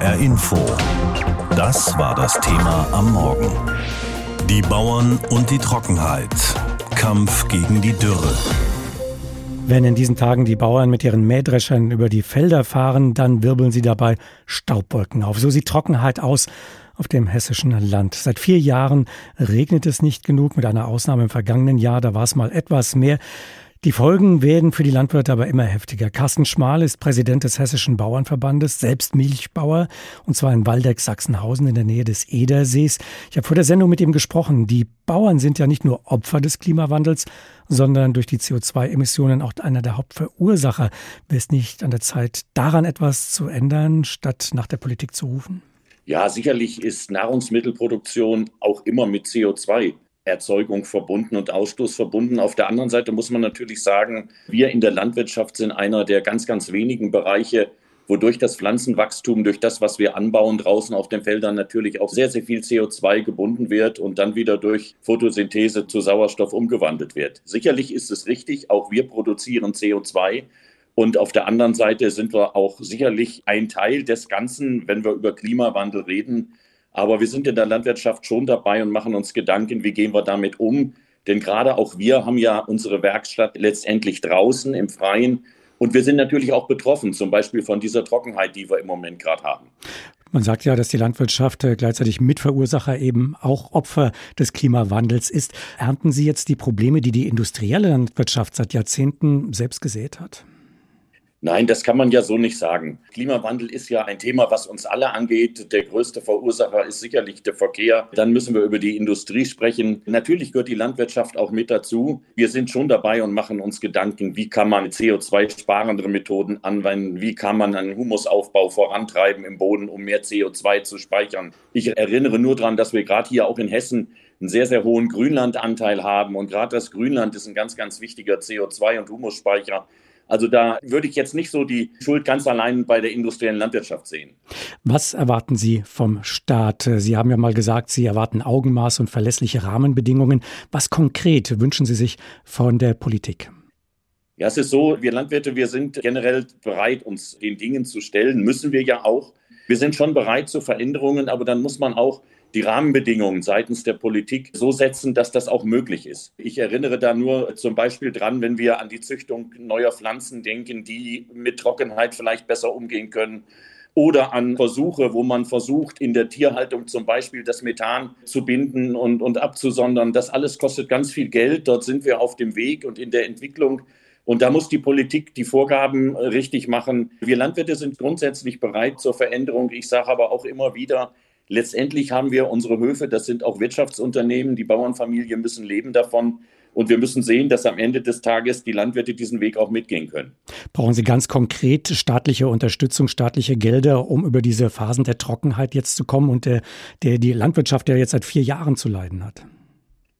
HR Info. Das war das Thema am Morgen. Die Bauern und die Trockenheit. Kampf gegen die Dürre. Wenn in diesen Tagen die Bauern mit ihren Mähdreschern über die Felder fahren, dann wirbeln sie dabei Staubwolken auf. So sieht Trockenheit aus auf dem hessischen Land. Seit vier Jahren regnet es nicht genug, mit einer Ausnahme im vergangenen Jahr, da war es mal etwas mehr. Die Folgen werden für die Landwirte aber immer heftiger. Carsten Schmal ist Präsident des Hessischen Bauernverbandes, selbst Milchbauer, und zwar in Waldeck, Sachsenhausen in der Nähe des Edersees. Ich habe vor der Sendung mit ihm gesprochen. Die Bauern sind ja nicht nur Opfer des Klimawandels, sondern durch die CO2-Emissionen auch einer der Hauptverursacher. Wäre es nicht an der Zeit, daran etwas zu ändern, statt nach der Politik zu rufen? Ja, sicherlich ist Nahrungsmittelproduktion auch immer mit CO2 Erzeugung verbunden und Ausstoß verbunden. Auf der anderen Seite muss man natürlich sagen, wir in der Landwirtschaft sind einer der ganz, ganz wenigen Bereiche, wodurch das Pflanzenwachstum, durch das, was wir anbauen draußen auf den Feldern, natürlich auch sehr, sehr viel CO2 gebunden wird und dann wieder durch Photosynthese zu Sauerstoff umgewandelt wird. Sicherlich ist es richtig, auch wir produzieren CO2. Und auf der anderen Seite sind wir auch sicherlich ein Teil des Ganzen, wenn wir über Klimawandel reden, aber wir sind in der Landwirtschaft schon dabei und machen uns Gedanken, wie gehen wir damit um. Denn gerade auch wir haben ja unsere Werkstatt letztendlich draußen im Freien. Und wir sind natürlich auch betroffen, zum Beispiel von dieser Trockenheit, die wir im Moment gerade haben. Man sagt ja, dass die Landwirtschaft äh, gleichzeitig Mitverursacher eben auch Opfer des Klimawandels ist. Ernten Sie jetzt die Probleme, die die industrielle Landwirtschaft seit Jahrzehnten selbst gesät hat? Nein, das kann man ja so nicht sagen. Klimawandel ist ja ein Thema, was uns alle angeht. Der größte Verursacher ist sicherlich der Verkehr. Dann müssen wir über die Industrie sprechen. Natürlich gehört die Landwirtschaft auch mit dazu. Wir sind schon dabei und machen uns Gedanken, wie kann man CO2-sparendere Methoden anwenden? Wie kann man einen Humusaufbau vorantreiben im Boden, um mehr CO2 zu speichern? Ich erinnere nur daran, dass wir gerade hier auch in Hessen einen sehr, sehr hohen Grünlandanteil haben. Und gerade das Grünland ist ein ganz, ganz wichtiger CO2- und Humusspeicher. Also da würde ich jetzt nicht so die Schuld ganz allein bei der industriellen Landwirtschaft sehen. Was erwarten Sie vom Staat? Sie haben ja mal gesagt, Sie erwarten Augenmaß und verlässliche Rahmenbedingungen. Was konkret wünschen Sie sich von der Politik? Ja, es ist so, wir Landwirte, wir sind generell bereit, uns den Dingen zu stellen, müssen wir ja auch. Wir sind schon bereit zu Veränderungen, aber dann muss man auch die Rahmenbedingungen seitens der Politik so setzen, dass das auch möglich ist. Ich erinnere da nur zum Beispiel dran, wenn wir an die Züchtung neuer Pflanzen denken, die mit Trockenheit vielleicht besser umgehen können. Oder an Versuche, wo man versucht, in der Tierhaltung zum Beispiel das Methan zu binden und, und abzusondern. Das alles kostet ganz viel Geld. Dort sind wir auf dem Weg und in der Entwicklung. Und da muss die Politik die Vorgaben richtig machen. Wir Landwirte sind grundsätzlich bereit zur Veränderung. Ich sage aber auch immer wieder, Letztendlich haben wir unsere Höfe, das sind auch Wirtschaftsunternehmen, die Bauernfamilien müssen leben davon. Und wir müssen sehen, dass am Ende des Tages die Landwirte diesen Weg auch mitgehen können. Brauchen Sie ganz konkret staatliche Unterstützung, staatliche Gelder, um über diese Phasen der Trockenheit jetzt zu kommen und der, der die Landwirtschaft ja jetzt seit vier Jahren zu leiden hat?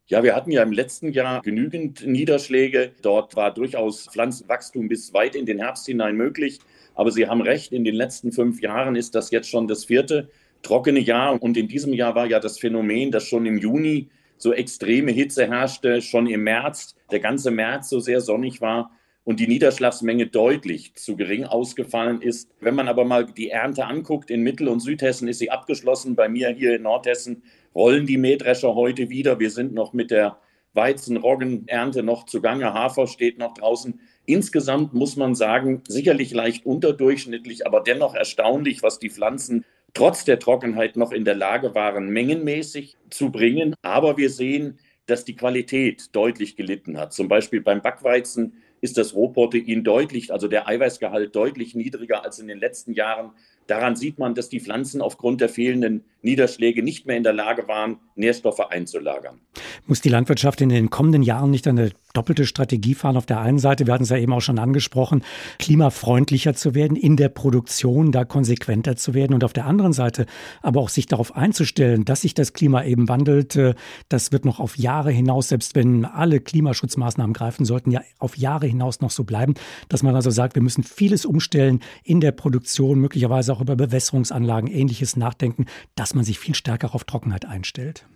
Ja, wir hatten ja im letzten Jahr genügend Niederschläge. Dort war durchaus Pflanzenwachstum bis weit in den Herbst hinein möglich. Aber Sie haben recht, in den letzten fünf Jahren ist das jetzt schon das vierte trockene Jahr. Und in diesem Jahr war ja das Phänomen, dass schon im Juni so extreme Hitze herrschte, schon im März, der ganze März so sehr sonnig war und die Niederschlagsmenge deutlich zu gering ausgefallen ist. Wenn man aber mal die Ernte anguckt, in Mittel- und Südhessen ist sie abgeschlossen. Bei mir hier in Nordhessen rollen die Mähdrescher heute wieder. Wir sind noch mit der Weizen-Roggen-Ernte noch zugange. Hafer steht noch draußen. Insgesamt muss man sagen, sicherlich leicht unterdurchschnittlich, aber dennoch erstaunlich, was die Pflanzen trotz der Trockenheit noch in der Lage waren, mengenmäßig zu bringen. Aber wir sehen, dass die Qualität deutlich gelitten hat. Zum Beispiel beim Backweizen ist das Rohprotein deutlich, also der Eiweißgehalt deutlich niedriger als in den letzten Jahren. Daran sieht man, dass die Pflanzen aufgrund der fehlenden Niederschläge nicht mehr in der Lage waren, Nährstoffe einzulagern. Muss die Landwirtschaft in den kommenden Jahren nicht eine doppelte Strategie fahren? Auf der einen Seite, wir hatten es ja eben auch schon angesprochen, klimafreundlicher zu werden, in der Produktion da konsequenter zu werden und auf der anderen Seite aber auch sich darauf einzustellen, dass sich das Klima eben wandelt. Äh, das wird noch auf Jahre hinaus, selbst wenn alle Klimaschutzmaßnahmen greifen sollten, ja auf Jahre hinaus noch so bleiben, dass man also sagt, wir müssen vieles umstellen in der Produktion, möglicherweise auch über Bewässerungsanlagen, ähnliches nachdenken, dass man sich viel stärker auf Trockenheit einstellt?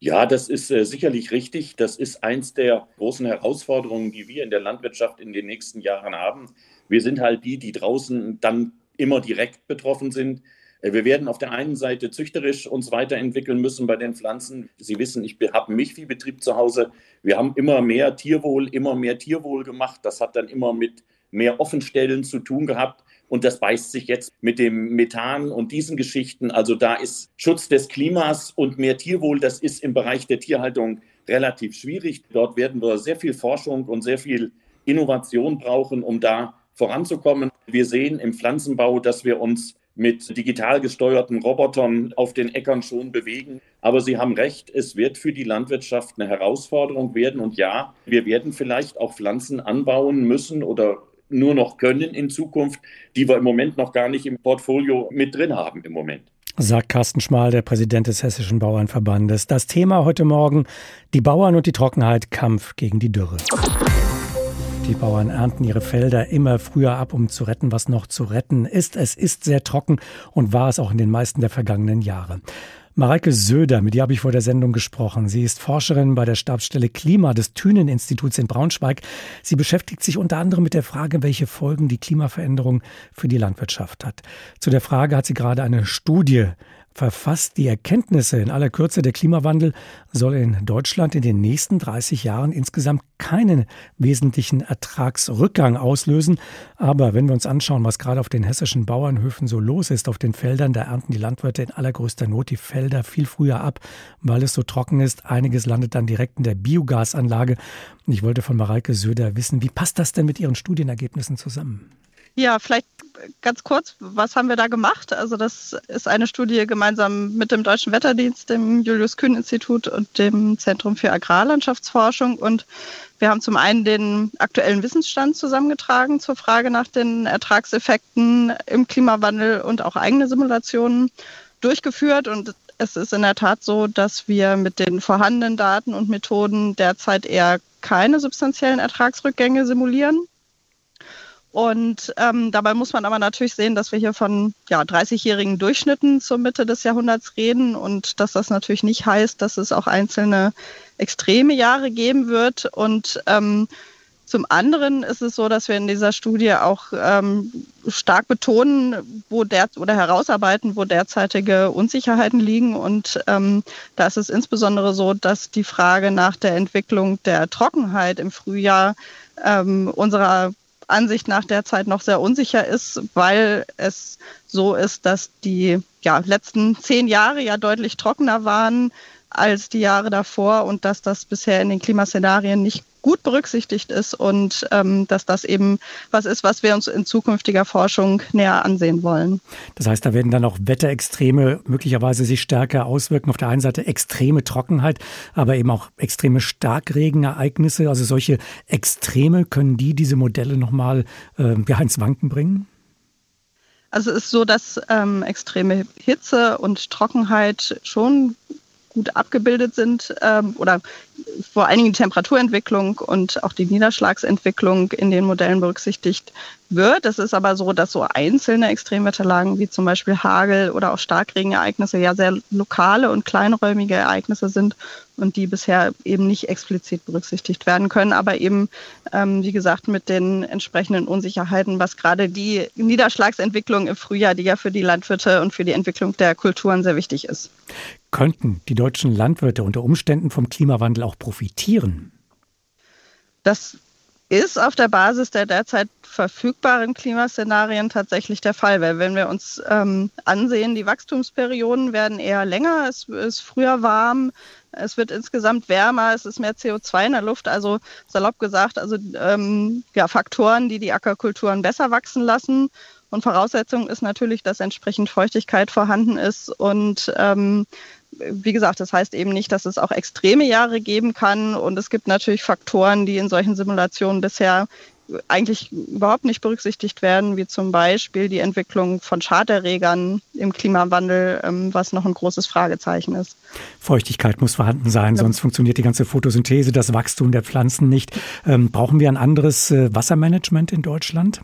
Ja, das ist äh, sicherlich richtig. Das ist eins der großen Herausforderungen, die wir in der Landwirtschaft in den nächsten Jahren haben. Wir sind halt die, die draußen dann immer direkt betroffen sind. Äh, wir werden auf der einen Seite züchterisch uns weiterentwickeln müssen bei den Pflanzen. Sie wissen, ich habe einen Milchviehbetrieb zu Hause. Wir haben immer mehr Tierwohl, immer mehr Tierwohl gemacht. Das hat dann immer mit mehr Offenstellen zu tun gehabt. Und das beißt sich jetzt mit dem Methan und diesen Geschichten. Also da ist Schutz des Klimas und mehr Tierwohl, das ist im Bereich der Tierhaltung relativ schwierig. Dort werden wir sehr viel Forschung und sehr viel Innovation brauchen, um da voranzukommen. Wir sehen im Pflanzenbau, dass wir uns mit digital gesteuerten Robotern auf den Äckern schon bewegen. Aber Sie haben recht, es wird für die Landwirtschaft eine Herausforderung werden. Und ja, wir werden vielleicht auch Pflanzen anbauen müssen oder nur noch können in Zukunft, die wir im Moment noch gar nicht im Portfolio mit drin haben im Moment. Sagt Carsten Schmal, der Präsident des Hessischen Bauernverbandes. Das Thema heute Morgen, die Bauern und die Trockenheit, Kampf gegen die Dürre. Die Bauern ernten ihre Felder immer früher ab, um zu retten, was noch zu retten ist. Es ist sehr trocken und war es auch in den meisten der vergangenen Jahre. Mareike Söder, mit ihr habe ich vor der Sendung gesprochen. Sie ist Forscherin bei der Stabsstelle Klima des Thünen-Instituts in Braunschweig. Sie beschäftigt sich unter anderem mit der Frage, welche Folgen die Klimaveränderung für die Landwirtschaft hat. Zu der Frage hat sie gerade eine Studie verfasst. Die Erkenntnisse in aller Kürze, der Klimawandel soll in Deutschland in den nächsten 30 Jahren insgesamt keinen wesentlichen Ertragsrückgang auslösen. Aber wenn wir uns anschauen, was gerade auf den hessischen Bauernhöfen so los ist, auf den Feldern, da ernten die Landwirte in allergrößter Not die Felder viel früher ab, weil es so trocken ist. Einiges landet dann direkt in der Biogasanlage. Ich wollte von Mareike Söder wissen, wie passt das denn mit Ihren Studienergebnissen zusammen? Ja, vielleicht ganz kurz, was haben wir da gemacht? Also das ist eine Studie gemeinsam mit dem Deutschen Wetterdienst, dem Julius-Kühn-Institut und dem Zentrum für Agrarlandschaftsforschung. Und wir haben zum einen den aktuellen Wissensstand zusammengetragen zur Frage nach den Ertragseffekten im Klimawandel und auch eigene Simulationen durchgeführt. Und es ist in der Tat so, dass wir mit den vorhandenen Daten und Methoden derzeit eher keine substanziellen Ertragsrückgänge simulieren. Und ähm, dabei muss man aber natürlich sehen, dass wir hier von ja, 30-jährigen Durchschnitten zur Mitte des Jahrhunderts reden und dass das natürlich nicht heißt, dass es auch einzelne extreme Jahre geben wird. Und ähm, zum anderen ist es so, dass wir in dieser Studie auch ähm, stark betonen, wo der oder herausarbeiten, wo derzeitige Unsicherheiten liegen. Und ähm, da ist es insbesondere so, dass die Frage nach der Entwicklung der Trockenheit im Frühjahr ähm, unserer Ansicht nach derzeit noch sehr unsicher ist, weil es so ist, dass die ja, letzten zehn Jahre ja deutlich trockener waren als die Jahre davor und dass das bisher in den Klimaszenarien nicht gut berücksichtigt ist und ähm, dass das eben was ist, was wir uns in zukünftiger Forschung näher ansehen wollen. Das heißt, da werden dann auch Wetterextreme möglicherweise sich stärker auswirken. Auf der einen Seite extreme Trockenheit, aber eben auch extreme Starkregenereignisse. Also solche Extreme, können die diese Modelle nochmal äh, ja, ins Wanken bringen? Also es ist so, dass ähm, extreme Hitze und Trockenheit schon gut abgebildet sind ähm, oder vor allen Dingen die Temperaturentwicklung und auch die Niederschlagsentwicklung in den Modellen berücksichtigt wird. Es ist aber so, dass so einzelne Extremwetterlagen wie zum Beispiel Hagel oder auch Starkregenereignisse ja sehr lokale und kleinräumige Ereignisse sind und die bisher eben nicht explizit berücksichtigt werden können, aber eben, ähm, wie gesagt, mit den entsprechenden Unsicherheiten, was gerade die Niederschlagsentwicklung im Frühjahr, die ja für die Landwirte und für die Entwicklung der Kulturen sehr wichtig ist. Könnten die deutschen Landwirte unter Umständen vom Klimawandel auch profitieren? Das ist auf der Basis der derzeit verfügbaren Klimaszenarien tatsächlich der Fall. Weil wenn wir uns ähm, ansehen, die Wachstumsperioden werden eher länger, es ist früher warm, es wird insgesamt wärmer, es ist mehr CO2 in der Luft. Also salopp gesagt, also ähm, ja, Faktoren, die die Ackerkulturen besser wachsen lassen. Und Voraussetzung ist natürlich, dass entsprechend Feuchtigkeit vorhanden ist und ähm, wie gesagt, das heißt eben nicht, dass es auch extreme Jahre geben kann. Und es gibt natürlich Faktoren, die in solchen Simulationen bisher eigentlich überhaupt nicht berücksichtigt werden, wie zum Beispiel die Entwicklung von Schaderregern im Klimawandel, ähm, was noch ein großes Fragezeichen ist. Feuchtigkeit muss vorhanden sein, ja. sonst funktioniert die ganze Photosynthese, das Wachstum der Pflanzen nicht. Ähm, brauchen wir ein anderes äh, Wassermanagement in Deutschland?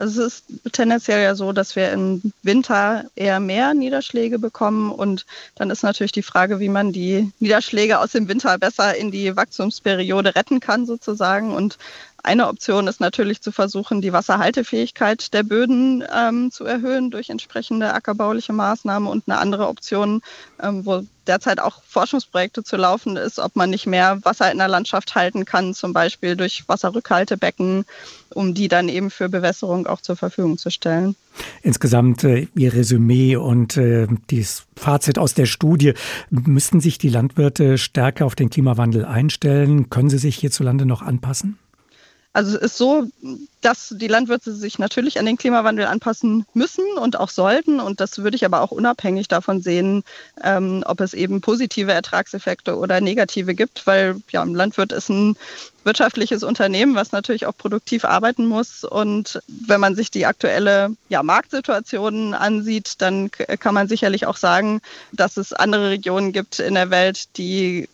Also es ist tendenziell ja so, dass wir im Winter eher mehr Niederschläge bekommen und dann ist natürlich die Frage, wie man die Niederschläge aus dem Winter besser in die Wachstumsperiode retten kann sozusagen. Und Eine Option ist natürlich zu versuchen, die Wasserhaltefähigkeit der Böden ähm, zu erhöhen durch entsprechende ackerbauliche Maßnahmen. Und eine andere Option, ähm, wo derzeit auch Forschungsprojekte zu laufen ist, ob man nicht mehr Wasser in der Landschaft halten kann, zum Beispiel durch Wasserrückhaltebecken, um die dann eben für Bewässerung auch zur Verfügung zu stellen. Insgesamt äh, Ihr Resümee und äh, das Fazit aus der Studie. Müssten sich die Landwirte stärker auf den Klimawandel einstellen? Können sie sich hierzulande noch anpassen? Also es ist so, dass die Landwirte sich natürlich an den Klimawandel anpassen müssen und auch sollten. Und das würde ich aber auch unabhängig davon sehen, ähm, ob es eben positive Ertragseffekte oder negative gibt, weil ja, ein Landwirt ist ein wirtschaftliches Unternehmen, was natürlich auch produktiv arbeiten muss. Und wenn man sich die aktuelle ja, Marktsituation ansieht, dann kann man sicherlich auch sagen, dass es andere Regionen gibt in der Welt, die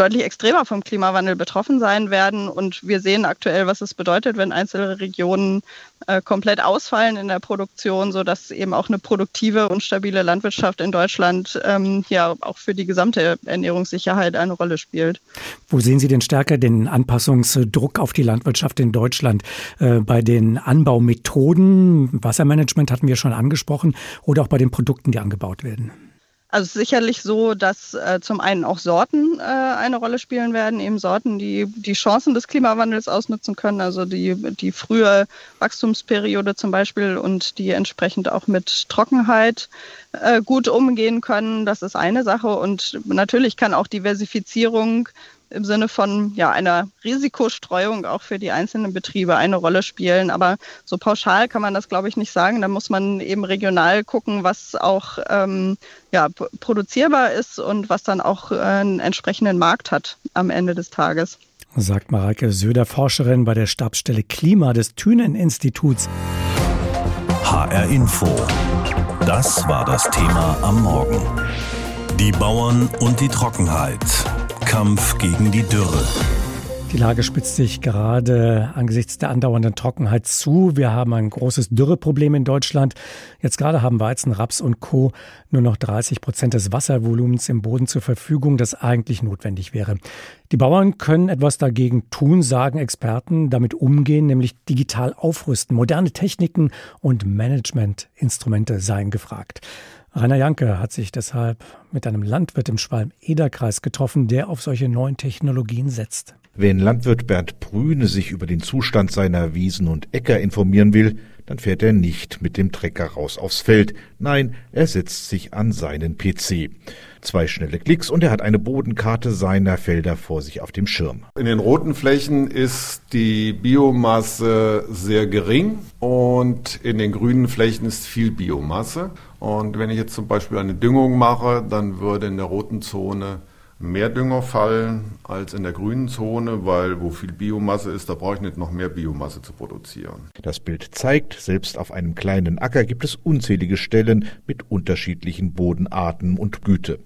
deutlich extremer vom Klimawandel betroffen sein werden. Und wir sehen aktuell, was es bedeutet, wenn einzelne Regionen äh, komplett ausfallen in der Produktion, sodass eben auch eine produktive und stabile Landwirtschaft in Deutschland ähm, ja auch für die gesamte Ernährungssicherheit eine Rolle spielt. Wo sehen Sie denn stärker den Anpassungsdruck auf die Landwirtschaft in Deutschland? Äh, bei den Anbaumethoden, Wassermanagement hatten wir schon angesprochen, oder auch bei den Produkten, die angebaut werden? Also sicherlich so, dass äh, zum einen auch Sorten äh, eine Rolle spielen werden, eben Sorten, die die Chancen des Klimawandels ausnutzen können, also die, die frühe Wachstumsperiode zum Beispiel und die entsprechend auch mit Trockenheit äh, gut umgehen können. Das ist eine Sache. Und natürlich kann auch Diversifizierung im Sinne von ja, einer Risikostreuung auch für die einzelnen Betriebe eine Rolle spielen. Aber so pauschal kann man das, glaube ich, nicht sagen. Da muss man eben regional gucken, was auch ähm, ja, produzierbar ist und was dann auch äh, einen entsprechenden Markt hat am Ende des Tages. Sagt Mareike Söder, Forscherin bei der Stabsstelle Klima des Thünen-Instituts. HR Info. Das war das Thema am Morgen. Die Bauern und die Trockenheit. Kampf gegen die Dürre. Die Lage spitzt sich gerade angesichts der andauernden Trockenheit zu. Wir haben ein großes Dürreproblem in Deutschland. Jetzt gerade haben Weizen, Raps und Co. nur noch 30 Prozent des Wasservolumens im Boden zur Verfügung, das eigentlich notwendig wäre. Die Bauern können etwas dagegen tun, sagen Experten, damit umgehen, nämlich digital aufrüsten. Moderne Techniken und Managementinstrumente seien gefragt. Rainer Janke hat sich deshalb mit einem Landwirt im Schwalm-Eder-Kreis getroffen, der auf solche neuen Technologien setzt. Wenn Landwirt Bernd Brüne sich über den Zustand seiner Wiesen und Äcker informieren will, dann fährt er nicht mit dem Trecker raus aufs Feld. Nein, er setzt sich an seinen PC. Zwei schnelle Klicks und er hat eine Bodenkarte seiner Felder vor sich auf dem Schirm. In den roten Flächen ist die Biomasse sehr gering und in den grünen Flächen ist viel Biomasse. Und wenn ich jetzt zum Beispiel eine Düngung mache, dann würde in der roten Zone mehr Dünger fallen als in der grünen Zone, weil wo viel Biomasse ist, da brauche ich nicht noch mehr Biomasse zu produzieren. Das Bild zeigt, selbst auf einem kleinen Acker gibt es unzählige Stellen mit unterschiedlichen Bodenarten und Güte.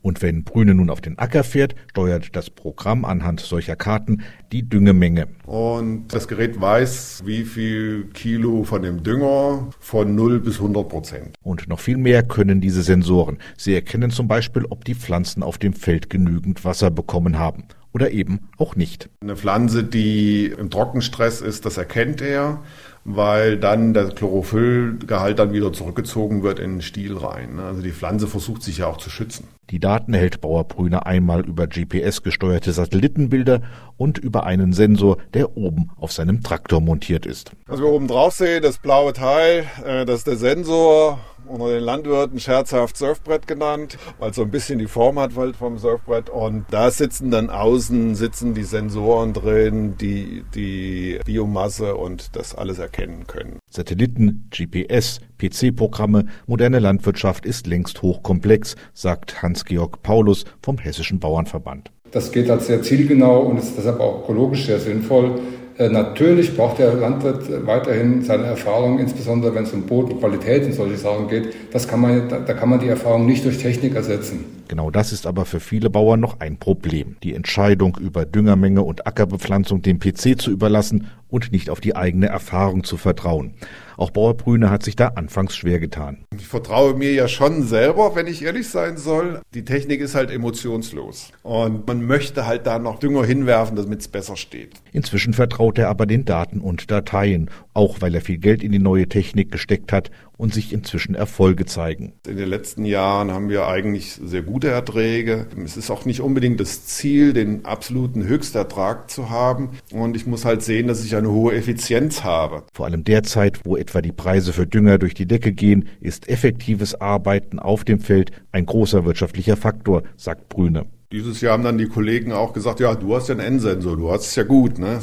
Und wenn Brüne nun auf den Acker fährt, steuert das Programm anhand solcher Karten die Düngemenge. Und das Gerät weiß, wie viel Kilo von dem Dünger von 0 bis 100 Prozent. Und noch viel mehr können diese Sensoren. Sie erkennen zum Beispiel, ob die Pflanzen auf dem Feld genügend Wasser bekommen haben oder eben auch nicht. Eine Pflanze, die im Trockenstress ist, das erkennt er, weil dann der Chlorophyllgehalt dann wieder zurückgezogen wird in den Stiel rein. Also die Pflanze versucht sich ja auch zu schützen. Die Daten hält Bauer Brüner einmal über GPS-gesteuerte Satellitenbilder und über einen Sensor, der oben auf seinem Traktor montiert ist. Was wir oben drauf sehen, das blaue Teil, äh, das ist der Sensor unter den Landwirten scherzhaft Surfbrett genannt, weil es so ein bisschen die Form hat vom Surfbrett. Und da sitzen dann außen sitzen die Sensoren drin, die die Biomasse und das alles erkennen können. Satelliten, GPS, PC-Programme, moderne Landwirtschaft ist längst hochkomplex, sagt Hans-Georg Paulus vom Hessischen Bauernverband. Das geht halt sehr zielgenau und ist deshalb auch ökologisch sehr sinnvoll. Äh, natürlich braucht der Landwirt weiterhin seine Erfahrung, insbesondere wenn es um Bodenqualität und solche Sachen geht. Das kann man, da kann man die Erfahrung nicht durch Technik ersetzen. Genau das ist aber für viele Bauern noch ein Problem. Die Entscheidung über Düngermenge und Ackerbepflanzung dem PC zu überlassen und nicht auf die eigene Erfahrung zu vertrauen. Auch Bauer Brüne hat sich da anfangs schwer getan. Ich vertraue mir ja schon selber, wenn ich ehrlich sein soll. Die Technik ist halt emotionslos. Und man möchte halt da noch Dünger hinwerfen, damit es besser steht. Inzwischen vertraut er aber den Daten und Dateien, auch weil er viel Geld in die neue Technik gesteckt hat und sich inzwischen Erfolge zeigen. In den letzten Jahren haben wir eigentlich sehr gute Erträge. Es ist auch nicht unbedingt das Ziel, den absoluten Höchstertrag zu haben. Und ich muss halt sehen, dass ich eine hohe Effizienz habe. Vor allem derzeit, wo etwa die Preise für Dünger durch die Decke gehen, ist effektives Arbeiten auf dem Feld ein großer wirtschaftlicher Faktor, sagt Brüne. Dieses Jahr haben dann die Kollegen auch gesagt, ja, du hast ja einen N-Sensor, du hast es ja gut. Ne?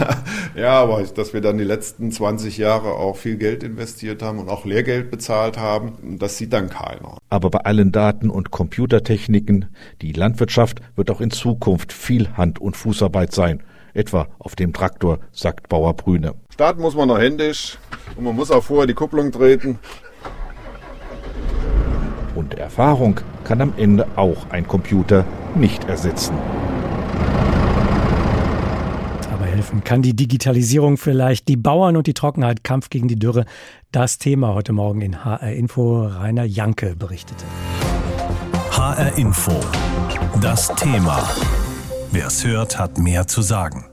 ja, aber dass wir dann die letzten 20 Jahre auch viel Geld investiert haben und auch Lehrgeld bezahlt haben, das sieht dann keiner. Aber bei allen Daten und Computertechniken, die Landwirtschaft wird auch in Zukunft viel Hand- und Fußarbeit sein. Etwa auf dem Traktor, sagt Bauer Brüne. Starten muss man noch händisch und man muss auch vorher die Kupplung treten. Und Erfahrung kann am Ende auch ein Computer nicht ersetzen. Aber helfen kann die Digitalisierung vielleicht, die Bauern und die Trockenheit, Kampf gegen die Dürre. Das Thema heute Morgen in HR Info. Rainer Janke berichtete. HR Info. Das Thema. Wer es hört, hat mehr zu sagen.